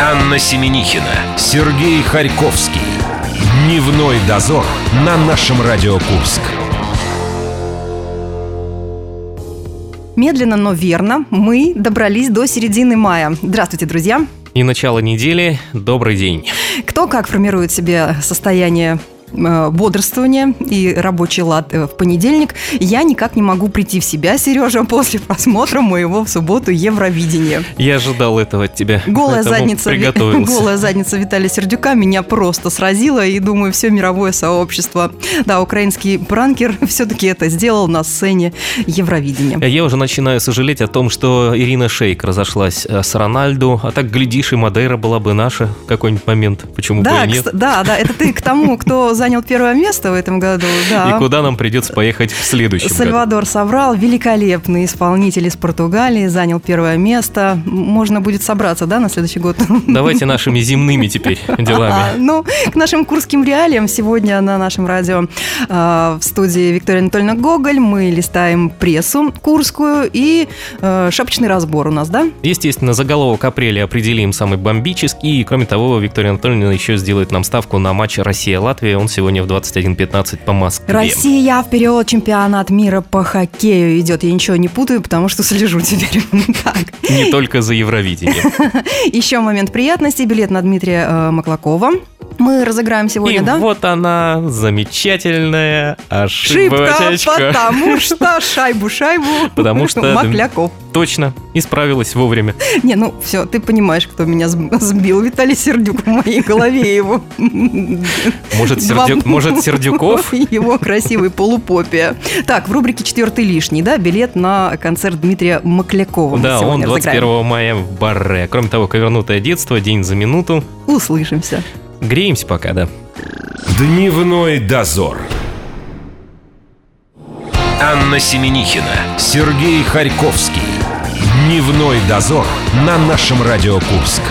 Анна Семенихина, Сергей Харьковский. Дневной дозор на нашем Радио Курск. Медленно, но верно мы добрались до середины мая. Здравствуйте, друзья! И начало недели. Добрый день. Кто как формирует себе состояние бодрствование и рабочий лад э, в понедельник, я никак не могу прийти в себя, Сережа, после просмотра моего в субботу Евровидения. Я ожидал этого от тебя. Голая задница, голая задница Виталия Сердюка меня просто сразила, и думаю, все мировое сообщество. Да, украинский пранкер все-таки это сделал на сцене Евровидения. Я уже начинаю сожалеть о том, что Ирина Шейк разошлась э, с Рональду, а так, глядишь, и Мадейра была бы наша в какой-нибудь момент. Почему да, бы и нет? Да, да, это ты к тому, кто занял первое место в этом году, да. И куда нам придется поехать в следующем Сальвадор году? Собрал, великолепный исполнитель из Португалии, занял первое место. Можно будет собраться, да, на следующий год? Давайте нашими земными теперь делами. А, ну, к нашим курским реалиям сегодня на нашем радио а, в студии Виктория Анатольевна Гоголь мы листаем прессу курскую и а, шапочный разбор у нас, да? Естественно, заголовок апреля определим самый бомбический. И, кроме того, Виктория Анатольевна еще сделает нам ставку на матч Россия-Латвия. Он сегодня в 21.15 по Москве. Россия вперед, чемпионат мира по хоккею идет. Я ничего не путаю, потому что слежу теперь. так. Не только за Евровидением. Еще момент приятности. Билет на Дмитрия э, Маклакова. Мы разыграем сегодня, И да? вот она, замечательная ошибочка. Шибка, потому что шайбу-шайбу Потому что... Макляков. Точно, исправилась вовремя. Не, ну все, ты понимаешь, кто меня сбил. Виталий Сердюк в моей голове его. Может, Сердюк, может Сердюков? Его красивый полупопия. Так, в рубрике «Четвертый лишний», да, билет на концерт Дмитрия Маклякова. Да, он 21 разыграем. мая в Барре. Кроме того, «Ковернутое детство», «День за минуту». Услышимся. Греемся пока, да. Дневной дозор. Анна Семенихина, Сергей Харьковский. Дневной дозор на нашем Радио Курск.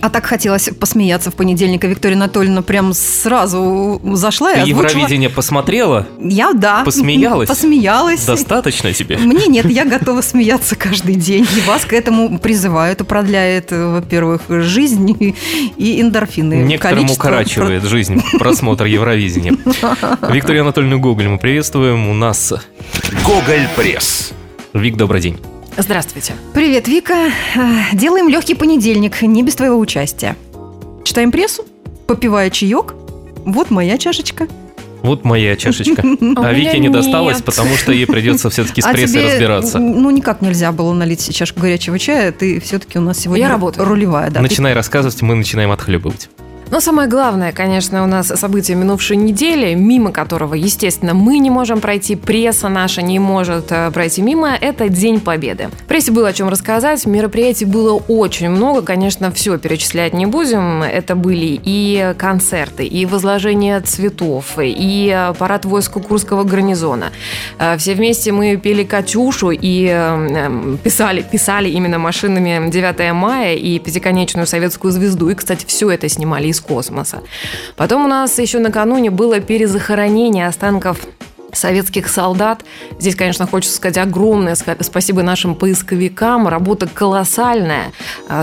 А так хотелось посмеяться в понедельник, а Виктория Анатольевна прям сразу зашла Ты и озвучила... Евровидение посмотрела? Я, да. Посмеялась? Посмеялась. Достаточно тебе? Мне нет, я готова смеяться каждый день. И вас к этому призываю. Это продляет, во-первых, жизнь и эндорфины. Некоторым Количество... укорачивает жизнь просмотр Евровидения. Виктория Анатольевна Гоголь мы приветствуем. У нас... Гоголь Пресс. Вик, добрый день. Здравствуйте. Привет, Вика. Э, делаем легкий понедельник, не без твоего участия. Читаем прессу, попивая чаек. Вот моя чашечка. Вот моя чашечка. А Вике не досталось, потому что ей придется все-таки с а прессой разбираться. Ну, никак нельзя было налить чашку горячего чая. Ты все-таки у нас сегодня Я работаю. рулевая. Да. Начинай рассказывать, мы начинаем отхлебывать. Но самое главное, конечно, у нас событие минувшей недели, мимо которого, естественно, мы не можем пройти, пресса наша не может э, пройти мимо, это День Победы. Прессе было о чем рассказать, мероприятий было очень много, конечно, все перечислять не будем. Это были и концерты, и возложение цветов, и парад войск Курского гарнизона. Э, все вместе мы пели «Катюшу» и э, писали, писали именно машинами 9 мая и пятиконечную советскую звезду. И, кстати, все это снимали из из космоса. Потом у нас еще накануне было перезахоронение останков советских солдат. Здесь, конечно, хочется сказать огромное спасибо нашим поисковикам. Работа колоссальная.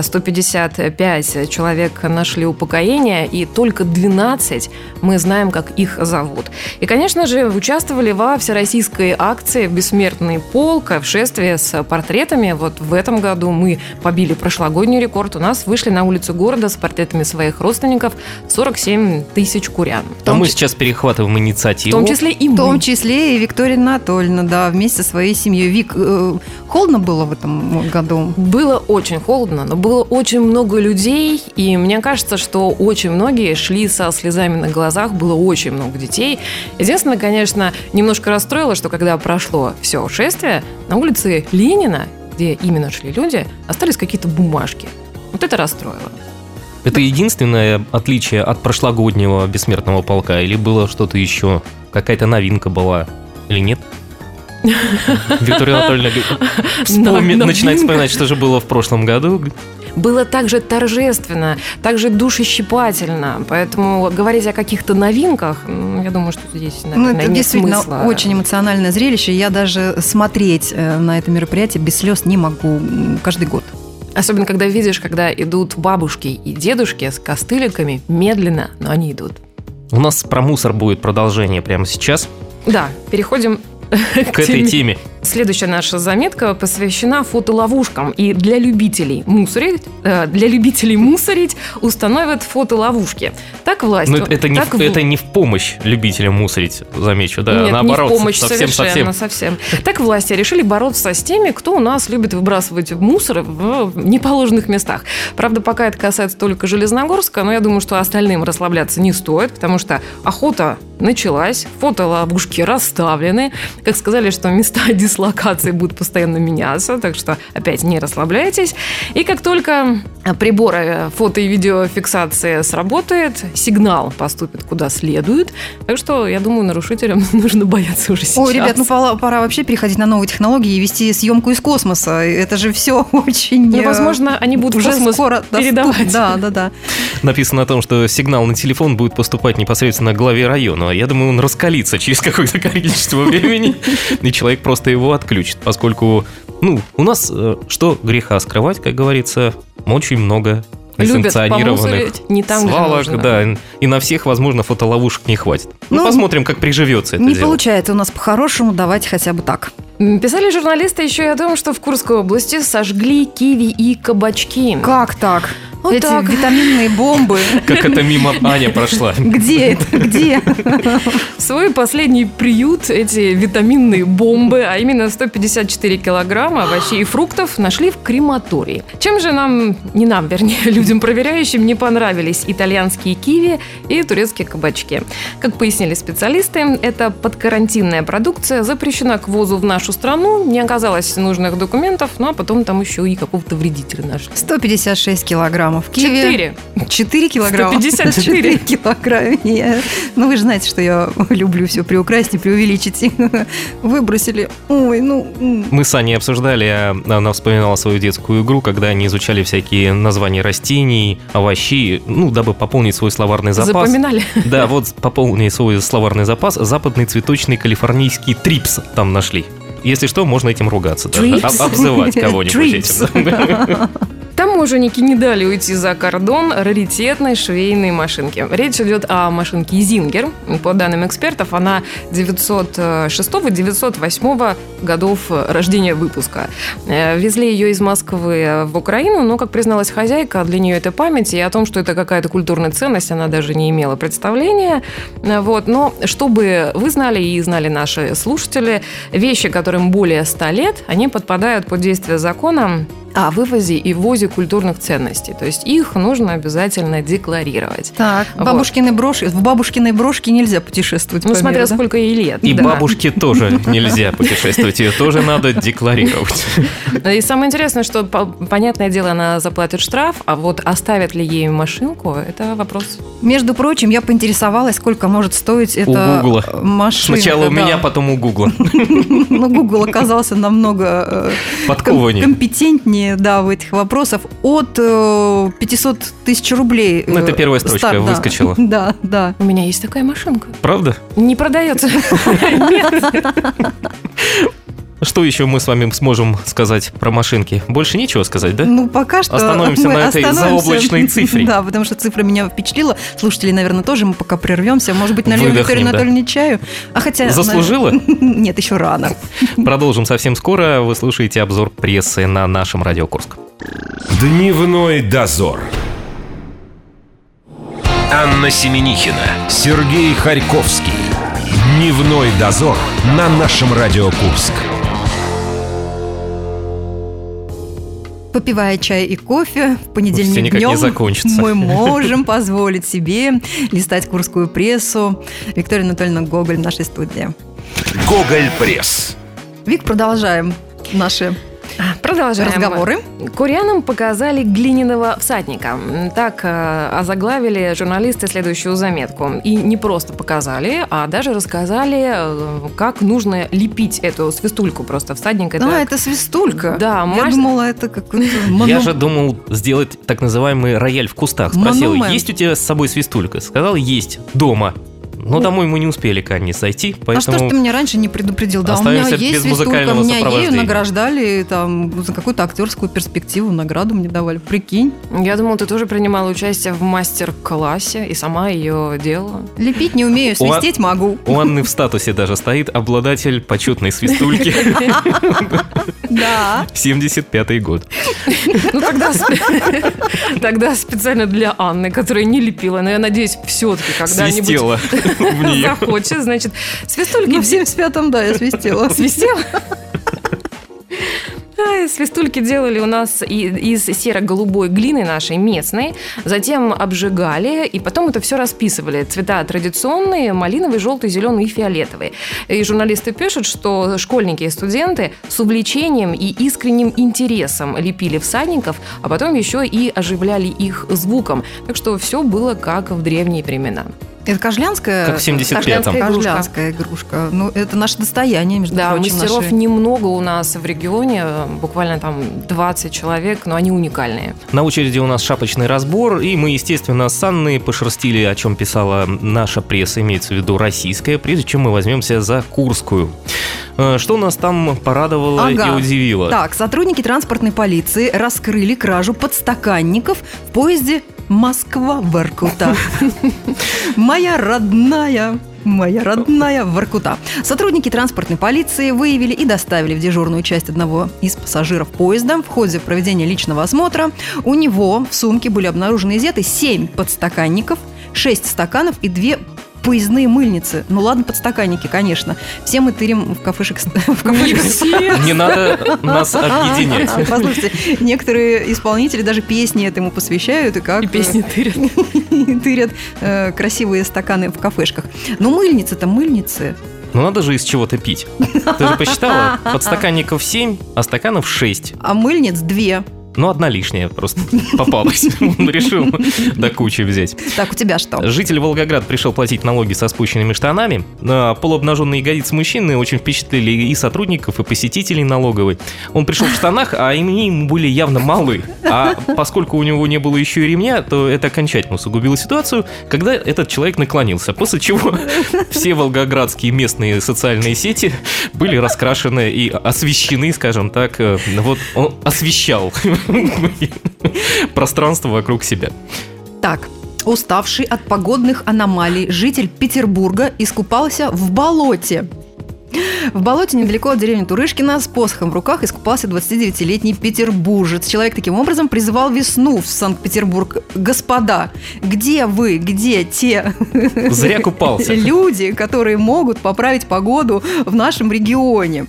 155 а, человек нашли упокоение, и только 12 мы знаем, как их зовут. И, конечно же, участвовали во всероссийской акции «Бессмертный полк» в шествии с портретами. Вот в этом году мы побили прошлогодний рекорд. У нас вышли на улицу города с портретами своих родственников 47 тысяч курян. А мы сейчас перехватываем инициативу. В том числе и мы. В том числе числе и Виктория Анатольевна, да, вместе со своей семьей. Вик, э, холодно было в этом году? Было очень холодно, но было очень много людей, и мне кажется, что очень многие шли со слезами на глазах, было очень много детей. Единственное, конечно, немножко расстроило, что когда прошло все шествие, на улице Ленина, где именно шли люди, остались какие-то бумажки. Вот это расстроило. Это единственное отличие от прошлогоднего бессмертного полка или было что-то еще? Какая-то новинка была или нет? Виктория Анатольевна вспомни, начинает вспоминать, что же было в прошлом году. было так же торжественно, так же душещипательно. Поэтому говорить о каких-то новинках, я думаю, что здесь, наверное, ну, это нет действительно смысла. очень эмоциональное зрелище. Я даже смотреть э, на это мероприятие без слез не могу каждый год. Особенно, когда видишь, когда идут бабушки и дедушки с костыликами, медленно, но они идут. У нас про мусор будет продолжение прямо сейчас. Да, переходим к этой теме. Следующая наша заметка посвящена фотоловушкам. И для любителей мусорить, э, для любителей мусорить установят фотоловушки. Так власть... Но это, это, не, так в, это не в помощь любителям мусорить, замечу, да, Нет, наоборот. не в помощь совсем, совершенно, совсем. совсем. Так власти решили бороться с теми, кто у нас любит выбрасывать мусор в неположенных местах. Правда, пока это касается только Железногорска, но я думаю, что остальным расслабляться не стоит, потому что охота началась, фотоловушки расставлены. Как сказали, что места дислокации будут постоянно меняться, так что опять не расслабляйтесь. И как только приборы фото- и видеофиксации сработает, сигнал поступит куда следует. Так что, я думаю, нарушителям нужно бояться уже сейчас. Ой, ребят, ну пора, пора вообще переходить на новые технологии и вести съемку из космоса. Это же все очень... Ну, э, возможно, они будут уже в космос скоро передавать. доступ- Да, да, да. Написано о том, что сигнал на телефон будет поступать непосредственно к главе района. Я думаю, он раскалится через какое-то количество времени, и человек просто его отключит, поскольку, ну, у нас, э, что греха скрывать, как говорится, очень много Любят помусорить не там, где свалок, нужно. да, и на всех, возможно, фотоловушек не хватит. Ну, Ну, посмотрим, как приживется это Не дело. получается у нас по-хорошему, давайте хотя бы так. Писали журналисты еще и о том, что в Курской области сожгли киви и кабачки. Как так? Вот Эти так. витаминные бомбы. Как это мимо Аня прошла. Где это? Где? Свой последний приют эти витаминные бомбы, а именно 154 килограмма овощей и фруктов, нашли в крематории. Чем же нам, не нам, вернее, людям проверяющим, не понравились итальянские киви и турецкие кабачки? Как пояснили специалисты, это подкарантинная продукция запрещена к ввозу в нашу страну, не оказалось нужных документов, ну а потом там еще и какого-то вредителя нашли. 156 килограммов. Киеве Четыре. 4 килограмма. 154. 4 килограмма. Я- Ну, вы же знаете, что я люблю все преукрасить и преувеличить. Выбросили. Ой, ну... Мы с Аней обсуждали, а она вспоминала свою детскую игру, когда они изучали всякие названия растений, овощей, ну, дабы пополнить свой словарный запас. Запоминали? Да, вот пополни свой словарный запас. Западный цветочный калифорнийский трипс там нашли. Если что, можно этим ругаться. даже. Об- Обзывать кого-нибудь этим. Таможенники не дали уйти за кордон раритетной швейной машинки. Речь идет о машинке Зингер. По данным экспертов, она 906-908 годов рождения выпуска. Э, Везли ее из Москвы в Украину, но, как призналась хозяйка, для нее это память, и о том, что это какая-то культурная ценность, она даже не имела представления. Э, Вот. Но чтобы вы знали и знали наши слушатели, вещи, которым более 100 лет, они подпадают под действие закона о вывозе и ввозе культурных ценностей. То есть их нужно обязательно декларировать. Так, Вот. бабушкины брошки. В бабушкиной брошке нельзя путешествовать. Ну, по смотря миру, да? сколько ей лет. И да. бабушке тоже нельзя путешествовать, ее тоже надо декларировать. И самое интересное, что, по- понятное дело, она заплатит штраф, а вот оставят ли ей машинку, это вопрос. Между прочим, я поинтересовалась, сколько может стоить У эта Гугла. машина. Сначала у меня, потом у Гугла. Но Google оказался намного э, компетентнее да, в этих вопросах. От э, 500 тысяч рублей. Ну, это э, первая строчка старт, да. выскочила. Да, да. У меня есть такая машинка. Правда? Не продается. Нет. Что еще мы с вами сможем сказать про машинки? Больше нечего сказать, да? Ну, пока что Остановимся мы на этой остановимся. заоблачной цифре. Да, потому что цифра меня впечатлила. Слушатели, наверное, тоже. Мы пока прервемся. Может быть, нальем Викторию да. Анатольевне чаю. А хотя... Заслужила? Нет, еще рано. Продолжим совсем скоро. Вы слушаете обзор прессы на нашем Радио Курск. Дневной дозор. Анна Семенихина, Сергей Харьковский. Дневной дозор на нашем Радио Курск. Попивая чай и кофе, в понедельник никак не днем закончится. мы можем позволить себе листать курскую прессу. Виктория Анатольевна Гоголь в нашей студии. Гоголь Пресс. Вик, продолжаем наши Продолжаем. Разговоры. Курянам показали глиняного всадника. Так э, озаглавили журналисты следующую заметку. И не просто показали, а даже рассказали, э, как нужно лепить эту свистульку просто. Всадник это... А, это свистулька. Да, Я маш- думала, это какой-то Я же думал сделать так называемый рояль в кустах. Спросил, Монумент. есть у тебя с собой свистулька? Сказал, есть. Дома. Но домой мы не успели к Анне зайти, А что ж поэтому... ты меня раньше не предупредил? Да, у меня есть свистулька, меня ею награждали там за какую-то актерскую перспективу, награду мне давали. Прикинь, Я думала, ты тоже принимала участие в мастер-классе и сама ее делала. лепить не умею, У А- свистеть могу. У Анны в статусе даже стоит обладатель почетной свистульки. Да. 75-й год. Ну тогда, тогда специально для Анны, которая не лепила, но я надеюсь, все-таки когда-нибудь захочет, значит, свистульки Ну, в все 75-м, да, я свистела. свистела. Свистульки делали у нас из серо-голубой глины нашей местной, затем обжигали, и потом это все расписывали. Цвета традиционные, малиновый, желтый, зеленый и фиолетовый. И журналисты пишут, что школьники и студенты с увлечением и искренним интересом лепили всадников, а потом еще и оживляли их звуком. Так что все было как в древние времена. Это кожлянская? Как в 75-м. Кожлянская игрушка. Кожлянская игрушка. Ну, это наше достояние, между Да, прочим. мастеров наши. немного у нас в регионе, буквально там 20 человек, но они уникальные. На очереди у нас шапочный разбор, и мы, естественно, с Анной пошерстили, о чем писала наша пресса, имеется в виду российская, прежде чем мы возьмемся за Курскую. Э, Что нас там порадовало Ага. и удивило? Так, сотрудники транспортной полиции раскрыли кражу подстаканников в поезде Москва-Воркута. Моя родная Моя родная Воркута. Сотрудники транспортной полиции выявили и доставили в дежурную часть одного из пассажиров поезда. В ходе проведения личного осмотра у него в сумке были обнаружены изъяты 7 подстаканников, 6 стаканов и 2 поездные мыльницы. Ну ладно, подстаканники, конечно. Все мы тырим в кафешек... В кафешек Не надо нас объединять. Послушайте, некоторые исполнители даже песни этому посвящают и как И песни тырят. э, тырят э, красивые стаканы в кафешках. Но мыльницы-то мыльницы. Ну надо же из чего-то пить. Ты же посчитала? Подстаканников 7, а стаканов 6. А мыльниц две. Ну, одна лишняя просто попалась. Он решил до кучи взять. Так, у тебя что? Житель Волгоград пришел платить налоги со спущенными штанами. А, Полуобнаженные ягодицы мужчины очень впечатлили и сотрудников, и посетителей налоговой. Он пришел в штанах, а они ему были явно малы. А поскольку у него не было еще и ремня, то это окончательно усугубило ситуацию, когда этот человек наклонился. После чего все волгоградские местные социальные сети были раскрашены и освещены, скажем так. э, Вот он освещал пространство вокруг себя. Так, уставший от погодных аномалий житель Петербурга искупался в болоте. В болоте недалеко от деревни Турышкина с посохом в руках искупался 29-летний петербуржец. Человек таким образом призывал весну в Санкт-Петербург. Господа, где вы, где те Зря купался. люди, которые могут поправить погоду в нашем регионе?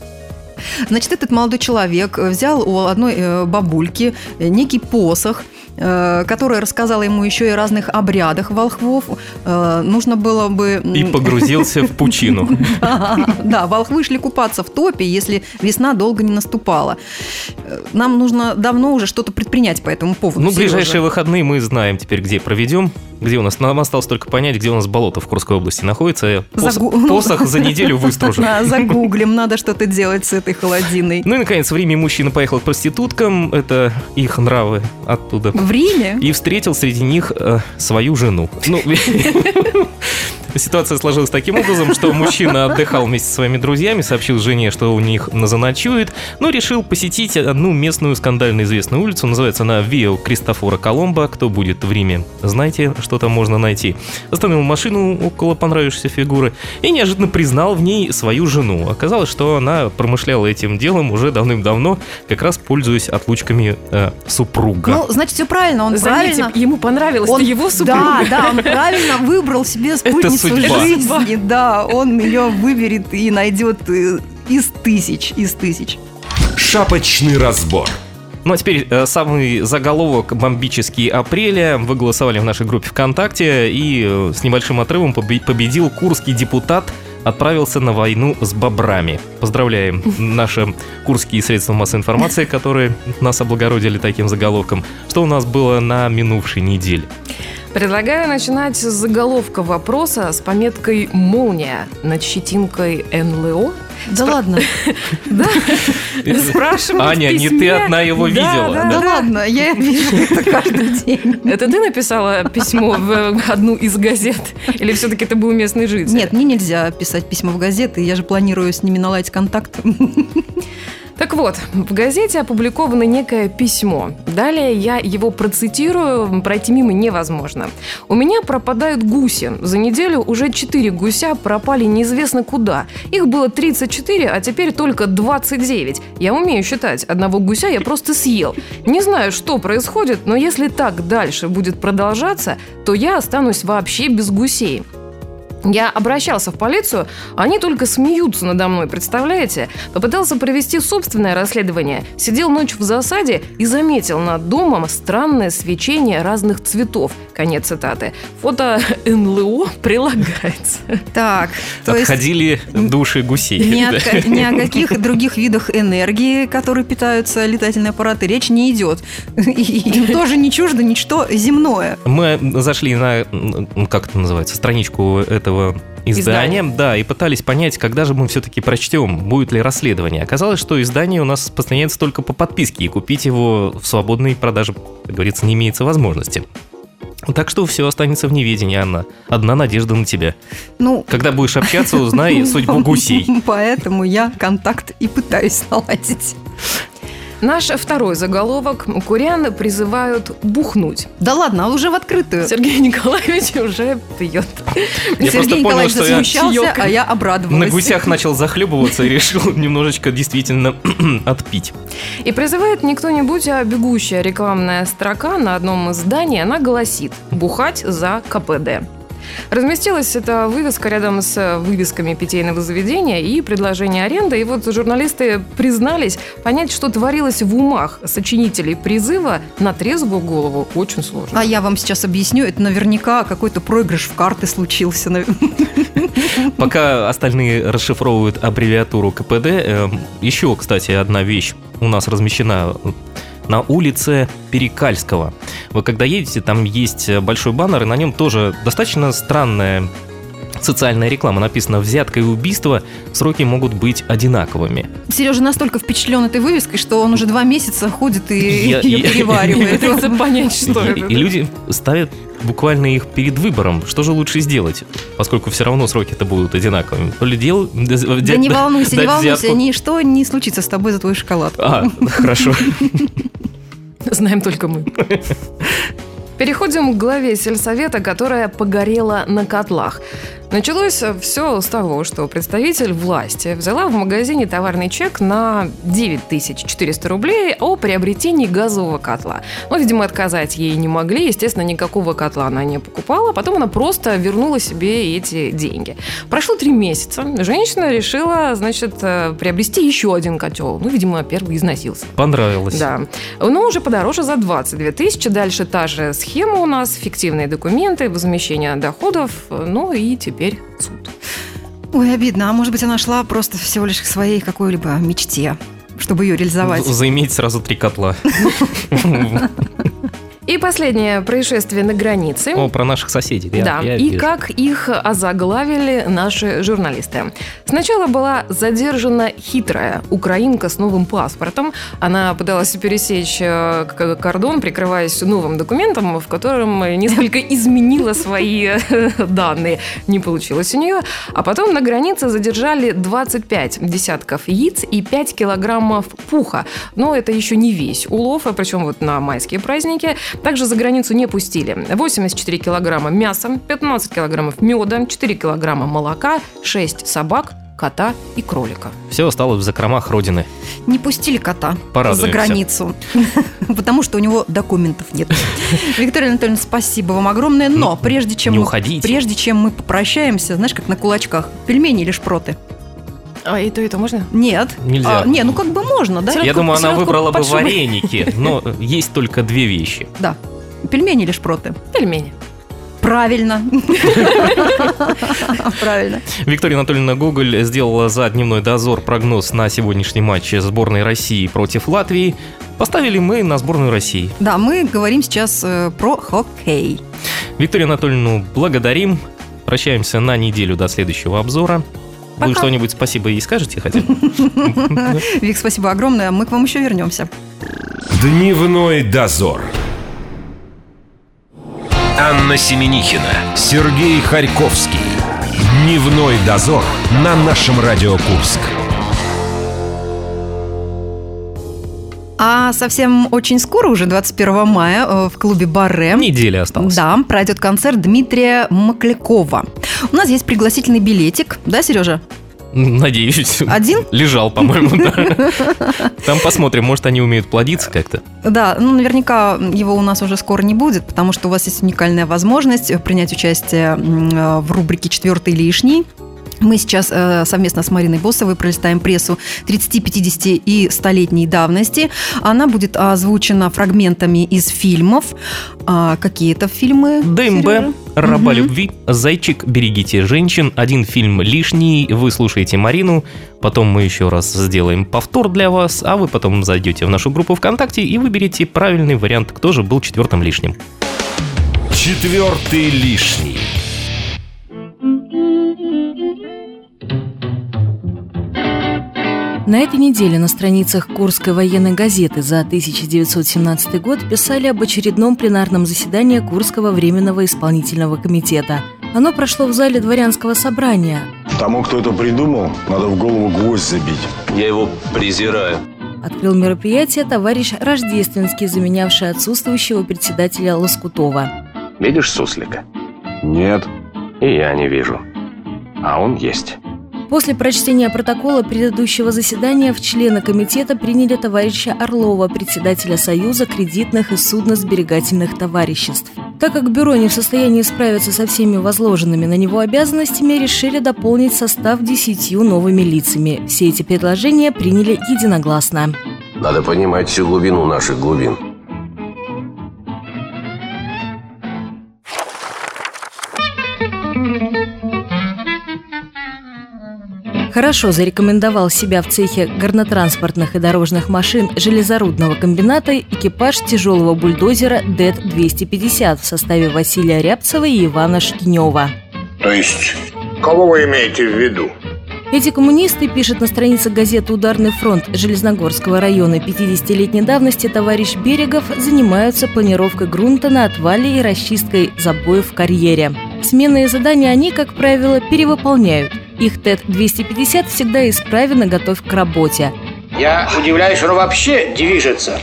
Значит, этот молодой человек взял у одной э, бабульки э, некий посох, э, которая рассказала ему еще и разных обрядах волхвов. Э, Нужно было бы... И погрузился в пучину. Да, волхвы шли купаться в топе, если весна долго не наступала. Э, Нам нужно давно уже что-то предпринять по этому поводу. Ну, ближайшие выходные мы знаем теперь, где проведем. Где у нас? Нам осталось только понять, где у нас болото в Курской области находится. Посох за неделю выстружен. Загуглим, надо что-то делать с этой холодиной. Ну и, наконец, в Риме мужчина поехал к проституткам, это их нравы оттуда, В Риме? и встретил среди них э, свою жену. Ну, Ситуация сложилась таким образом, что мужчина отдыхал вместе со своими друзьями, сообщил жене, что у них заночует, но решил посетить одну местную скандально известную улицу. Называется она Вио Кристофора Коломбо. Кто будет в Риме, знаете, что там можно найти. Остановил машину около понравившейся фигуры и неожиданно признал в ней свою жену. Оказалось, что она промышляла этим делом уже давным-давно, как раз пользуясь отлучками э, супруга. Ну, значит, все правильно, он Заметьте, правильно... ему понравилось Он, его супруга. Да, да, он правильно выбрал себе спутницу судьба. жизни. Да, он ее выберет и найдет э, из тысяч, из тысяч. Шапочный разбор. Ну а теперь э, самый заголовок бомбический апреля. Вы голосовали в нашей группе ВКонтакте, и э, с небольшим отрывом побе- победил курский депутат отправился на войну с бобрами. Поздравляем наши курские средства массовой информации, которые нас облагородили таким заголовком. Что у нас было на минувшей неделе? Предлагаю начинать с заголовка вопроса с пометкой «Молния» над щетинкой НЛО. Да ладно. Да, спрашивают в Аня, не ты одна его видела. да, Да ладно, я вижу это каждый день. Это ты написала письмо в одну из газет? Или все-таки это был местный житель? Нет, мне нельзя писать письма в газеты, я же планирую с ними наладить контакт. Так вот, в газете опубликовано некое письмо. Далее я его процитирую, пройти мимо невозможно. У меня пропадают гуси. За неделю уже 4 гуся пропали неизвестно куда. Их было 34, а теперь только 29. Я умею считать. Одного гуся я просто съел. Не знаю, что происходит, но если так дальше будет продолжаться, то я останусь вообще без гусей. Я обращался в полицию, они только смеются надо мной, представляете? Попытался провести собственное расследование, сидел ночь в засаде и заметил над домом странное свечение разных цветов. Конец цитаты. Фото НЛО прилагается. Так, то есть Отходили души гусей. ни, о, ка- ни о каких других видах энергии, которые питаются летательные аппараты, речь не идет. И Им тоже не чуждо ничто земное. Мы зашли на, как это называется, страничку этого издания, Издание. да, и пытались понять, когда же мы все-таки прочтем, будет ли расследование. Оказалось, что издание у нас распространяется только по подписке, и купить его в свободной продаже, как говорится, не имеется возможности. Так что все останется в неведении, Анна. Одна надежда на тебя. Ну, Когда будешь общаться, узнай судьбу гусей. Поэтому я контакт и пытаюсь наладить. Наш второй заголовок. Курян призывают бухнуть. Да ладно, а уже в открытую. Сергей Николаевич уже пьет. Я просто Сергей понял, Николаевич что я засмущался, чаёк. а я обрадовалась. На гусях начал захлебываться и решил немножечко действительно отпить. И призывает не кто-нибудь, а бегущая рекламная строка на одном из зданий. Она гласит «Бухать за КПД». Разместилась эта вывеска рядом с вывесками питейного заведения и предложения аренды. И вот журналисты признались, понять, что творилось в умах сочинителей призыва на трезвую голову очень сложно. А я вам сейчас объясню, это наверняка какой-то проигрыш в карты случился. Пока остальные расшифровывают аббревиатуру КПД, э, еще, кстати, одна вещь у нас размещена на улице Перекальского. Вы когда едете, там есть большой баннер, и на нем тоже достаточно странная социальная реклама. Написано «Взятка и убийство сроки могут быть одинаковыми». Сережа настолько впечатлен этой вывеской, что он уже два месяца ходит и Я- ее я- переваривает. Пытается понять, что и, это. и люди ставят буквально их перед выбором, что же лучше сделать, поскольку все равно сроки-то будут одинаковыми. То ли дел... Да не волнуйся, не волнуйся, ничто не случится с тобой за твою шоколадку. А, хорошо. Знаем только мы. Переходим к главе сельсовета, которая погорела на котлах. Началось все с того, что представитель власти взяла в магазине товарный чек на 9400 рублей о приобретении газового котла. Но, видимо, отказать ей не могли. Естественно, никакого котла она не покупала. Потом она просто вернула себе эти деньги. Прошло три месяца. Женщина решила, значит, э, приобрести еще один котел. Ну, видимо, первый износился. Понравилось. Да. Но уже подороже за 22 тысячи. Дальше та же схема у нас. Фиктивные документы, возмещение доходов. Ну и теперь суд. Ой, обидно. А может быть, она шла просто всего лишь к своей какой-либо мечте, чтобы ее реализовать. Заиметь сразу три котла. И последнее происшествие на границе. О, про наших соседей. я- да, я и вижу. как их озаглавили наши журналисты. Сначала была задержана хитрая украинка с новым паспортом. Она пыталась пересечь э, кордон, прикрываясь новым документом, в котором несколько изменила свои э, данные. Не получилось у нее. А потом на границе задержали 25 десятков яиц и 5 килограммов пуха. Но это еще не весь улов, а причем вот на майские праздники. Также за границу не пустили 84 килограмма мяса, 15 килограммов меда, 4 килограмма молока, 6 собак, кота и кролика. Все осталось в закромах родины. Не пустили кота Порадуемся. за границу, потому что у него документов нет. Виктория Анатольевна, спасибо вам огромное. Но прежде чем мы, прежде чем мы попрощаемся, знаешь, как на кулачках, пельмени или шпроты? А и то, и то можно? Нет. Нельзя. А, не, ну как бы можно, да? Я Селедку- думаю, она выбрала бы вареники, но есть только две вещи. Да. Пельмени или шпроты? Пельмени. Правильно. Правильно. Виктория Анатольевна Гоголь сделала за дневной дозор прогноз на сегодняшний матч сборной России против Латвии. Поставили мы на сборную России. Да, мы говорим сейчас э, про хоккей. Викторию Анатольевну благодарим. Прощаемся на неделю до следующего обзора. Вы Пока. что-нибудь спасибо ей скажете хотя бы? Вик, спасибо огромное. Мы к вам еще вернемся. Дневной дозор. Анна Семенихина, Сергей Харьковский. Дневной дозор на нашем Радио Курск. А совсем очень скоро, уже 21 мая, э, в клубе Барре Неделя осталась. Да, пройдет концерт Дмитрия Маклякова. У нас есть пригласительный билетик, да, Сережа? Надеюсь. Один? Лежал, по-моему, да. Там посмотрим, может, они умеют плодиться как-то. Да, ну наверняка его у нас уже скоро не будет, потому что у вас есть уникальная возможность принять участие э, в рубрике «Четвертый лишний». Мы сейчас э, совместно с Мариной Босовой пролистаем прессу 30, 50 и 100-летней давности. Она будет озвучена фрагментами из фильмов. А, какие это фильмы? ДМБ? Раба Мгм. любви, Зайчик, берегите женщин, один фильм лишний, вы слушаете Марину, потом мы еще раз сделаем повтор для вас, а вы потом зайдете в нашу группу ВКонтакте и выберете правильный вариант, кто же был четвертым лишним. Четвертый лишний. На этой неделе на страницах Курской военной газеты за 1917 год писали об очередном пленарном заседании Курского временного исполнительного комитета. Оно прошло в зале дворянского собрания. Тому, кто это придумал, надо в голову гвоздь забить. Я его презираю. Открыл мероприятие товарищ Рождественский, заменявший отсутствующего председателя Лоскутова. Видишь суслика? Нет. И я не вижу. А он есть. После прочтения протокола предыдущего заседания в члены комитета приняли товарища Орлова, председателя Союза кредитных и судно-сберегательных товариществ. Так как бюро не в состоянии справиться со всеми возложенными на него обязанностями, решили дополнить состав десятью новыми лицами. Все эти предложения приняли единогласно. Надо понимать всю глубину наших глубин. Хорошо зарекомендовал себя в цехе горнотранспортных и дорожных машин железорудного комбината экипаж тяжелого бульдозера ДЭТ-250 в составе Василия Рябцева и Ивана Шкинева. То есть, кого вы имеете в виду? Эти коммунисты, пишет на странице газеты «Ударный фронт» Железногорского района 50-летней давности товарищ Берегов, занимаются планировкой грунта на отвале и расчисткой забоев в карьере. Сменные задания они, как правило, перевыполняют. Их ТЭТ-250 всегда исправен и готов к работе. Я удивляюсь, что вообще движется.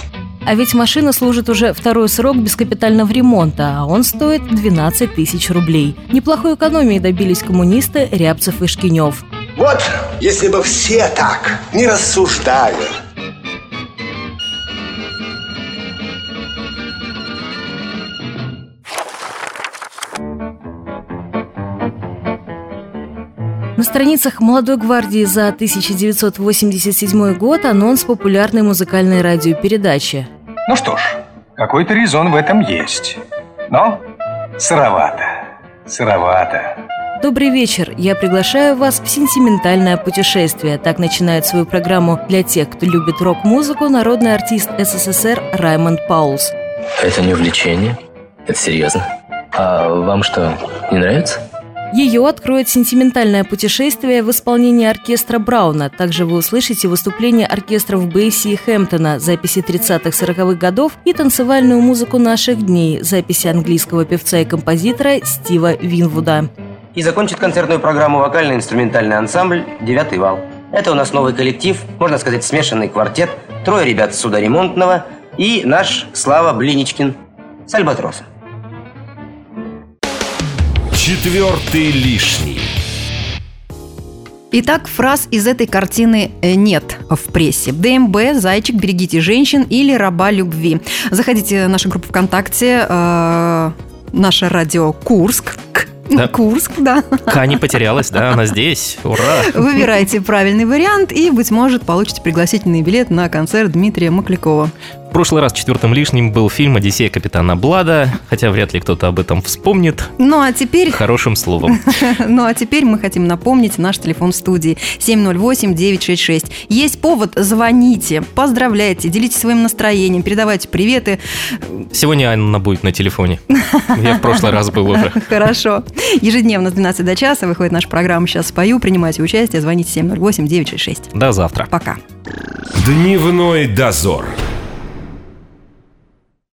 А ведь машина служит уже второй срок без капитального ремонта, а он стоит 12 тысяч рублей. Неплохой экономии добились коммунисты Рябцев и Шкинев. Вот, если бы все так не рассуждали. Страницах «Молодой гвардии» за 1987 год анонс популярной музыкальной радиопередачи. Ну что ж, какой-то резон в этом есть. Но сыровато, сыровато. Добрый вечер. Я приглашаю вас в сентиментальное путешествие. Так начинает свою программу для тех, кто любит рок-музыку, народный артист СССР Раймонд Паулс. Это не увлечение? Это серьезно? А вам что, не нравится? Ее откроет сентиментальное путешествие в исполнении оркестра Брауна. Также вы услышите выступление оркестров Бейси и Хэмптона, записи 30-40-х годов и танцевальную музыку наших дней, записи английского певца и композитора Стива Винвуда. И закончит концертную программу вокально-инструментальный ансамбль «Девятый вал». Это у нас новый коллектив, можно сказать, смешанный квартет, трое ребят с судоремонтного и наш Слава Блиничкин с Альбатросом. Четвертый лишний. Итак, фраз из этой картины э, нет в прессе. ДМБ, Зайчик, берегите женщин или раба любви. Заходите в нашу группу ВКонтакте, э, наше радио Курск. Да. Курск, да. Ка не потерялась, да, она здесь. Ура! Выбирайте правильный вариант и, быть может, получите пригласительный билет на концерт Дмитрия Маклякова. Прошлый раз четвертым лишним был фильм «Одиссея капитана Блада», хотя вряд ли кто-то об этом вспомнит. Ну а теперь... Хорошим словом. Ну а теперь мы хотим напомнить наш телефон в студии 708-966. Есть повод, звоните, поздравляйте, делитесь своим настроением, передавайте приветы. Сегодня Анна будет на телефоне. Я в прошлый раз был уже. Хорошо. Ежедневно с 12 до часа выходит наша программа «Сейчас спою». Принимайте участие, звоните 708-966. До завтра. Пока. Дневной дозор.